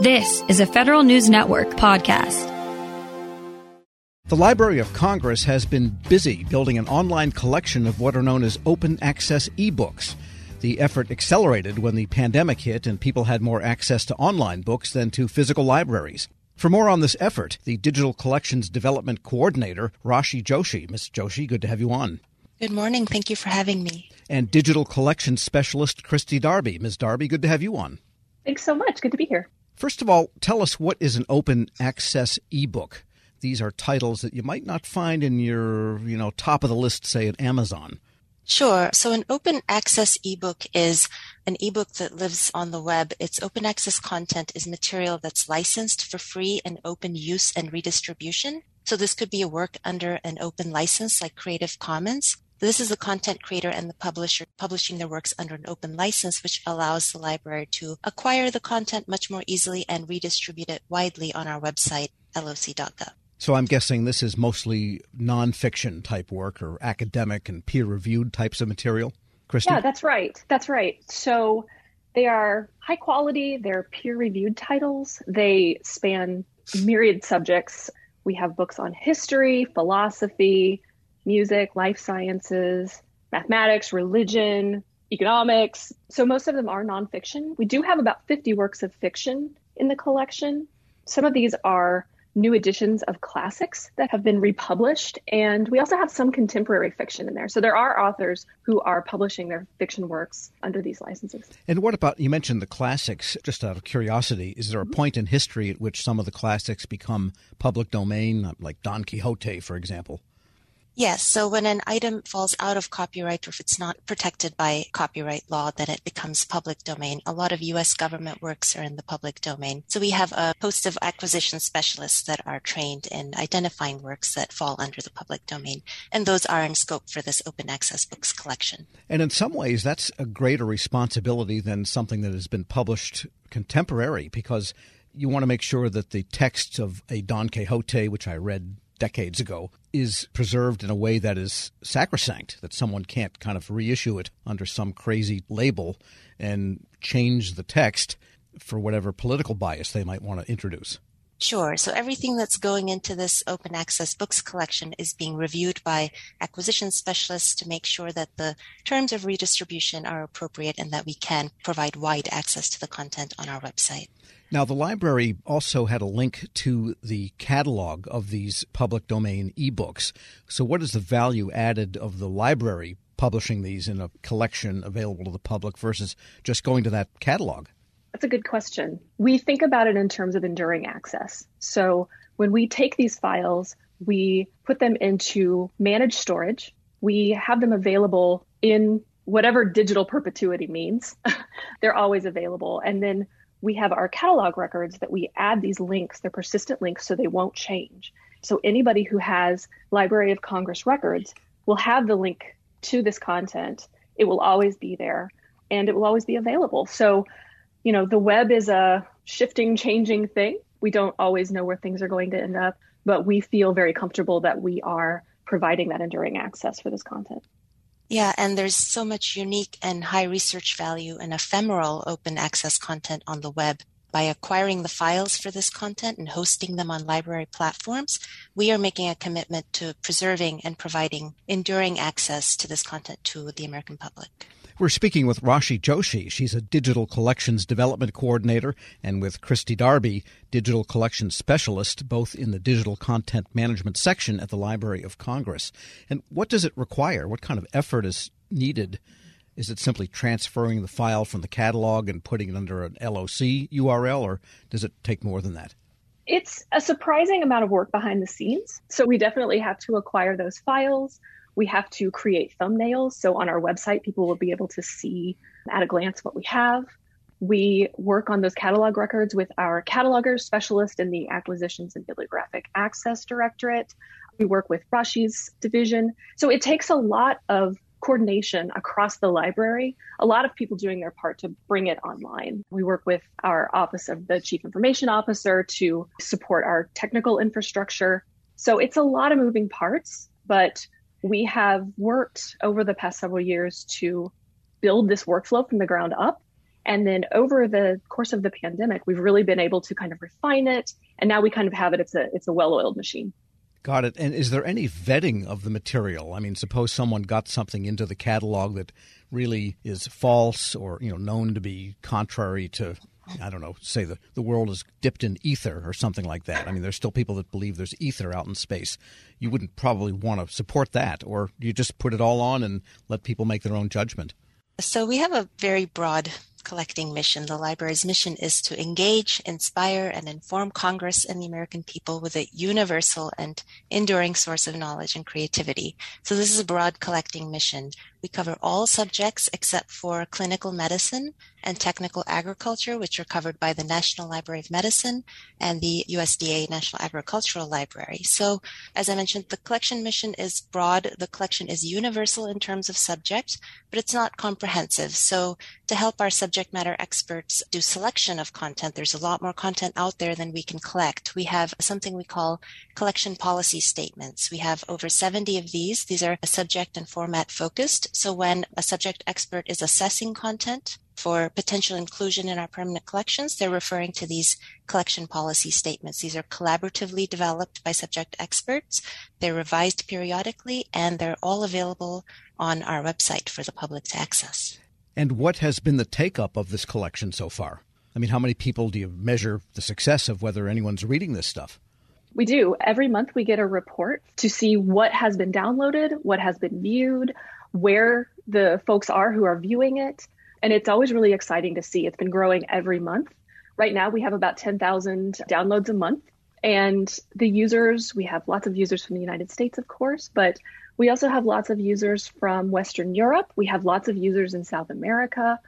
This is a Federal News Network podcast. The Library of Congress has been busy building an online collection of what are known as open access ebooks. The effort accelerated when the pandemic hit and people had more access to online books than to physical libraries. For more on this effort, the Digital Collections Development Coordinator, Rashi Joshi. Ms. Joshi, good to have you on. Good morning. Thank you for having me. And Digital Collections Specialist, Christy Darby. Ms. Darby, good to have you on. Thanks so much. Good to be here. First of all, tell us what is an open access ebook? These are titles that you might not find in your, you know, top of the list, say at Amazon. Sure. So an open access ebook is an ebook that lives on the web. Its open access content is material that's licensed for free and open use and redistribution. So this could be a work under an open license like Creative Commons. This is the content creator and the publisher publishing their works under an open license, which allows the library to acquire the content much more easily and redistribute it widely on our website, loc.gov. So I'm guessing this is mostly nonfiction type work or academic and peer reviewed types of material. Christy? Yeah, that's right. That's right. So they are high quality, they're peer reviewed titles. They span myriad subjects. We have books on history, philosophy, music, life sciences, mathematics, religion, economics. So most of them are nonfiction. We do have about 50 works of fiction in the collection. Some of these are new editions of classics that have been republished. And we also have some contemporary fiction in there. So there are authors who are publishing their fiction works under these licenses. And what about, you mentioned the classics, just out of curiosity, is there a mm-hmm. point in history at which some of the classics become public domain, like Don Quixote, for example? Yes. So when an item falls out of copyright or if it's not protected by copyright law, then it becomes public domain. A lot of U.S. government works are in the public domain. So we have a host of acquisition specialists that are trained in identifying works that fall under the public domain. And those are in scope for this open access books collection. And in some ways, that's a greater responsibility than something that has been published contemporary because you want to make sure that the text of a Don Quixote, which I read decades ago is preserved in a way that is sacrosanct, that someone can't kind of reissue it under some crazy label and change the text for whatever political bias they might want to introduce. Sure. So everything that's going into this open access books collection is being reviewed by acquisition specialists to make sure that the terms of redistribution are appropriate and that we can provide wide access to the content on our website. Now, the library also had a link to the catalog of these public domain ebooks. So, what is the value added of the library publishing these in a collection available to the public versus just going to that catalog? That's a good question. We think about it in terms of enduring access. So, when we take these files, we put them into managed storage. We have them available in whatever digital perpetuity means. They're always available. And then we have our catalog records that we add these links, they're persistent links, so they won't change. So anybody who has Library of Congress records will have the link to this content. It will always be there and it will always be available. So, you know, the web is a shifting, changing thing. We don't always know where things are going to end up, but we feel very comfortable that we are providing that enduring access for this content. Yeah, and there's so much unique and high research value and ephemeral open access content on the web. By acquiring the files for this content and hosting them on library platforms, we are making a commitment to preserving and providing enduring access to this content to the American public. We're speaking with Rashi Joshi. She's a digital collections development coordinator, and with Christy Darby, digital collections specialist, both in the digital content management section at the Library of Congress. And what does it require? What kind of effort is needed? Is it simply transferring the file from the catalog and putting it under an LOC URL, or does it take more than that? It's a surprising amount of work behind the scenes. So we definitely have to acquire those files. We have to create thumbnails. So on our website, people will be able to see at a glance what we have. We work on those catalog records with our catalogers specialist in the Acquisitions and Bibliographic Access Directorate. We work with Rashi's division. So it takes a lot of coordination across the library, a lot of people doing their part to bring it online. We work with our Office of the Chief Information Officer to support our technical infrastructure. So it's a lot of moving parts, but we have worked over the past several years to build this workflow from the ground up. And then over the course of the pandemic, we've really been able to kind of refine it. And now we kind of have it. It's a, it's a well oiled machine. Got it. And is there any vetting of the material? I mean, suppose someone got something into the catalog that really is false or, you know, known to be contrary to I don't know, say the, the world is dipped in ether or something like that. I mean, there's still people that believe there's ether out in space. You wouldn't probably want to support that, or you just put it all on and let people make their own judgment. So we have a very broad collecting mission. The library's mission is to engage, inspire, and inform Congress and the American people with a universal and enduring source of knowledge and creativity. So this is a broad collecting mission. We cover all subjects except for clinical medicine and technical agriculture, which are covered by the National Library of Medicine and the USDA National Agricultural Library. So, as I mentioned, the collection mission is broad. The collection is universal in terms of subject, but it's not comprehensive. So, to help our subject matter experts do selection of content, there's a lot more content out there than we can collect. We have something we call collection policy statements. We have over 70 of these. These are subject and format focused. So when a subject expert is assessing content for potential inclusion in our permanent collections, they're referring to these collection policy statements. These are collaboratively developed by subject experts. They're revised periodically and they're all available on our website for the public to access. And what has been the take up of this collection so far? I mean, how many people do you measure the success of whether anyone's reading this stuff? We do. Every month we get a report to see what has been downloaded, what has been viewed, where the folks are who are viewing it. And it's always really exciting to see. It's been growing every month. Right now, we have about 10,000 downloads a month. And the users, we have lots of users from the United States, of course, but we also have lots of users from Western Europe. We have lots of users in South America,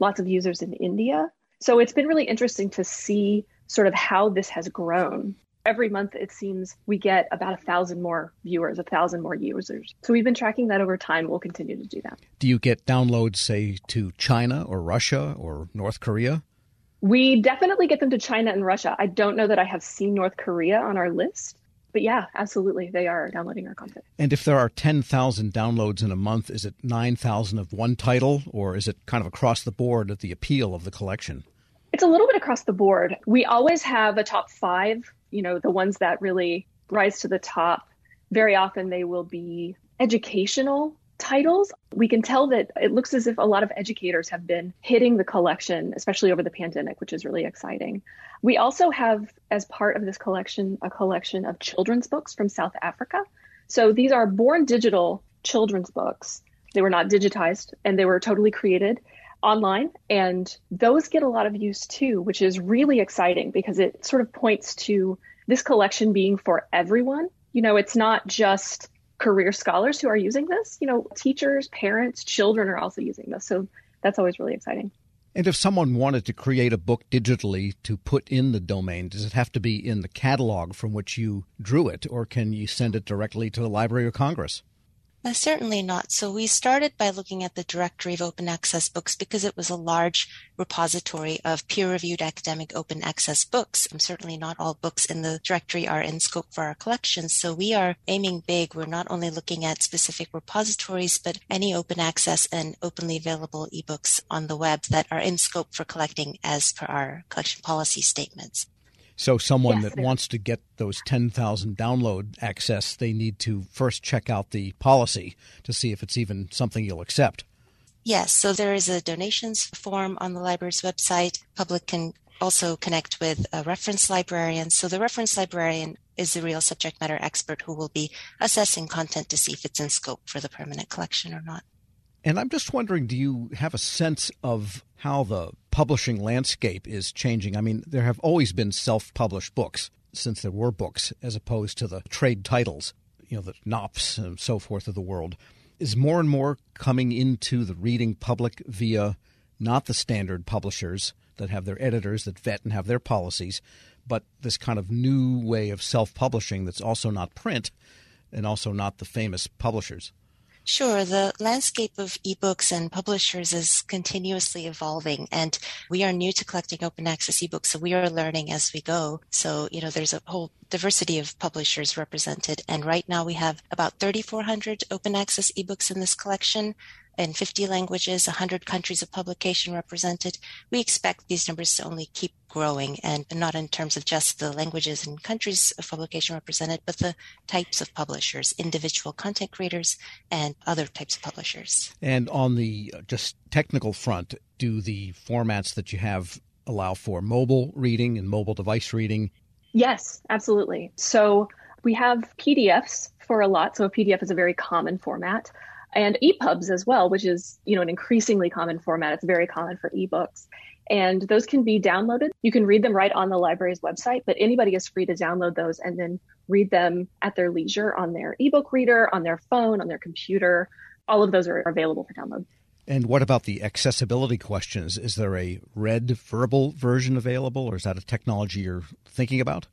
lots of users in India. So it's been really interesting to see sort of how this has grown every month it seems we get about a thousand more viewers, a thousand more users. So we've been tracking that over time. We'll continue to do that. Do you get downloads, say, to China or Russia or North Korea? We definitely get them to China and Russia. I don't know that I have seen North Korea on our list, but yeah, absolutely. They are downloading our content. And if there are 10,000 downloads in a month, is it 9,000 of one title or is it kind of across the board at the appeal of the collection? It's a little bit across the board. We always have a top five you know, the ones that really rise to the top, very often they will be educational titles. We can tell that it looks as if a lot of educators have been hitting the collection, especially over the pandemic, which is really exciting. We also have, as part of this collection, a collection of children's books from South Africa. So these are born digital children's books. They were not digitized and they were totally created online and those get a lot of use too which is really exciting because it sort of points to this collection being for everyone you know it's not just career scholars who are using this. You know teachers parents children are also using this. So that's always really exciting. And if someone wanted to create a book digitally to put in the domain, does it have to be in the catalog from which you drew it, or can you send it directly to the Library of Congress? Uh, certainly not. So we started by looking at the directory of open access books because it was a large repository of peer-reviewed academic open access books. And certainly not all books in the directory are in scope for our collections. So we are aiming big. We're not only looking at specific repositories, but any open access and openly available ebooks on the web that are in scope for collecting as per our collection policy statements. So someone yes, that wants to get those 10,000 download access, they need to first check out the policy to see if it's even something you'll accept. Yes, so there is a donations form on the library's website. Public can also connect with a reference librarian. So the reference librarian is the real subject matter expert who will be assessing content to see if it's in scope for the permanent collection or not. And I'm just wondering do you have a sense of how the publishing landscape is changing? I mean, there have always been self published books since there were books, as opposed to the trade titles, you know, the Knopfs and so forth of the world. Is more and more coming into the reading public via not the standard publishers that have their editors that vet and have their policies, but this kind of new way of self publishing that's also not print and also not the famous publishers. Sure. The landscape of ebooks and publishers is continuously evolving and we are new to collecting open access ebooks. So we are learning as we go. So, you know, there's a whole diversity of publishers represented. And right now we have about 3,400 open access ebooks in this collection. In 50 languages, 100 countries of publication represented. We expect these numbers to only keep growing and not in terms of just the languages and countries of publication represented, but the types of publishers, individual content creators, and other types of publishers. And on the uh, just technical front, do the formats that you have allow for mobile reading and mobile device reading? Yes, absolutely. So we have PDFs for a lot. So a PDF is a very common format and EPUBs as well, which is, you know, an increasingly common format. It's very common for ebooks. And those can be downloaded. You can read them right on the library's website, but anybody is free to download those and then read them at their leisure on their ebook reader, on their phone, on their computer. All of those are available for download. And what about the accessibility questions? Is there a read verbal version available, or is that a technology you're thinking about?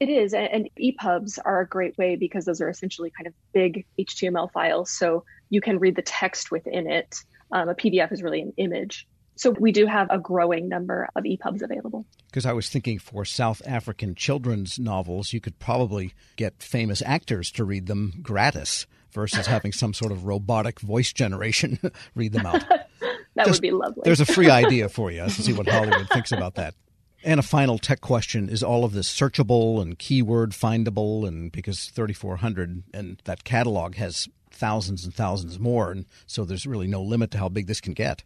It is. And EPUBs are a great way because those are essentially kind of big HTML files. So you can read the text within it. Um, a PDF is really an image. So we do have a growing number of EPUBs available. Because I was thinking for South African children's novels, you could probably get famous actors to read them gratis versus having some sort of robotic voice generation read them out. that Just, would be lovely. there's a free idea for you to see what Hollywood thinks about that. And a final tech question is all of this searchable and keyword findable and because 3400 and that catalog has thousands and thousands more and so there's really no limit to how big this can get.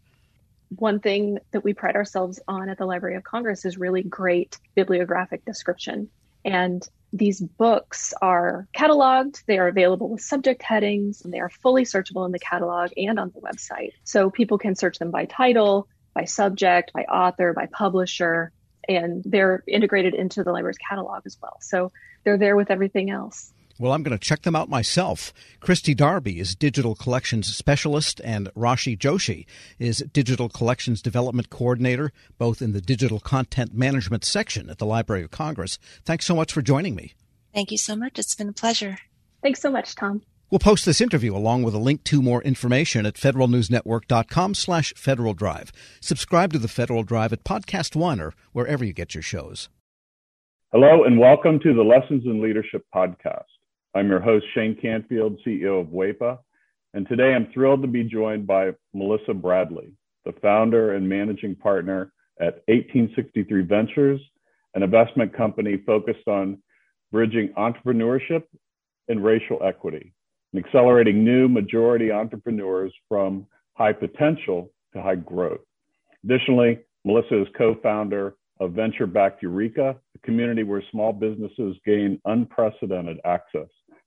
One thing that we pride ourselves on at the Library of Congress is really great bibliographic description. And these books are cataloged, they are available with subject headings, and they are fully searchable in the catalog and on the website. So people can search them by title, by subject, by author, by publisher, and they're integrated into the library's catalog as well. So they're there with everything else. Well, I'm going to check them out myself. Christy Darby is Digital Collections Specialist, and Rashi Joshi is Digital Collections Development Coordinator, both in the Digital Content Management section at the Library of Congress. Thanks so much for joining me. Thank you so much. It's been a pleasure. Thanks so much, Tom. We'll post this interview along with a link to more information at federalnewsnetwork.com slash Federal Drive. Subscribe to the Federal Drive at Podcast One or wherever you get your shows. Hello and welcome to the Lessons in Leadership podcast. I'm your host, Shane Canfield, CEO of WEPA, and today I'm thrilled to be joined by Melissa Bradley, the founder and managing partner at 1863 Ventures, an investment company focused on bridging entrepreneurship and racial equity and accelerating new majority entrepreneurs from high potential to high growth. Additionally, Melissa is co-founder of Venture Backed Ureeka, a community where small businesses gain unprecedented access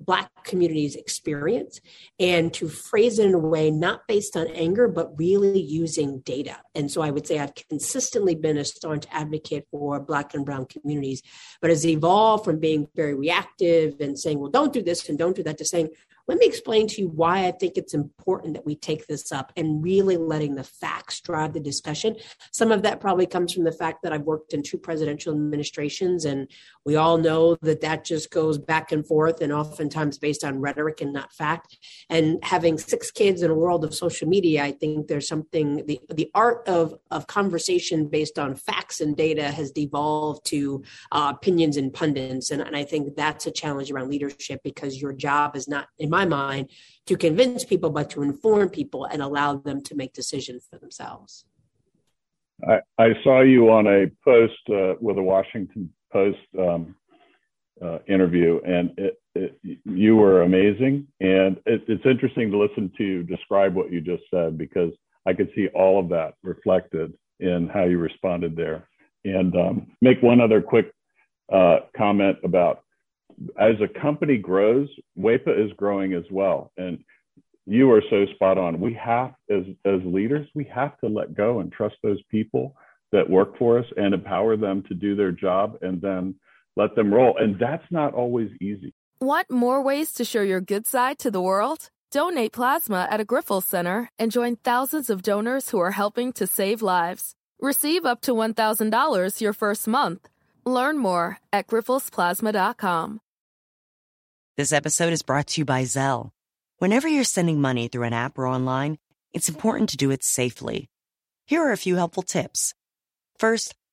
black communities experience and to phrase it in a way not based on anger but really using data and so i would say i've consistently been a staunch advocate for black and brown communities but has evolved from being very reactive and saying well don't do this and don't do that to saying let me explain to you why I think it's important that we take this up and really letting the facts drive the discussion. Some of that probably comes from the fact that I've worked in two presidential administrations, and we all know that that just goes back and forth and oftentimes based on rhetoric and not fact. And having six kids in a world of social media, I think there's something, the, the art of, of conversation based on facts and data has devolved to uh, opinions and pundits. And, and I think that's a challenge around leadership because your job is not, in my mind, to convince people, but to inform people and allow them to make decisions for themselves. I, I saw you on a post uh, with a Washington Post um, uh, interview, and it, it, you were amazing. And it, it's interesting to listen to you describe what you just said because I could see all of that reflected in how you responded there. And um, make one other quick uh, comment about as a company grows, WEPA is growing as well. And you are so spot on. We have, as, as leaders, we have to let go and trust those people that work for us and empower them to do their job and then let them roll. And that's not always easy. Want more ways to show your good side to the world? Donate plasma at a Grifols Center and join thousands of donors who are helping to save lives. Receive up to $1,000 your first month. Learn more at grifolsplasma.com. This episode is brought to you by Zelle. Whenever you're sending money through an app or online, it's important to do it safely. Here are a few helpful tips. First,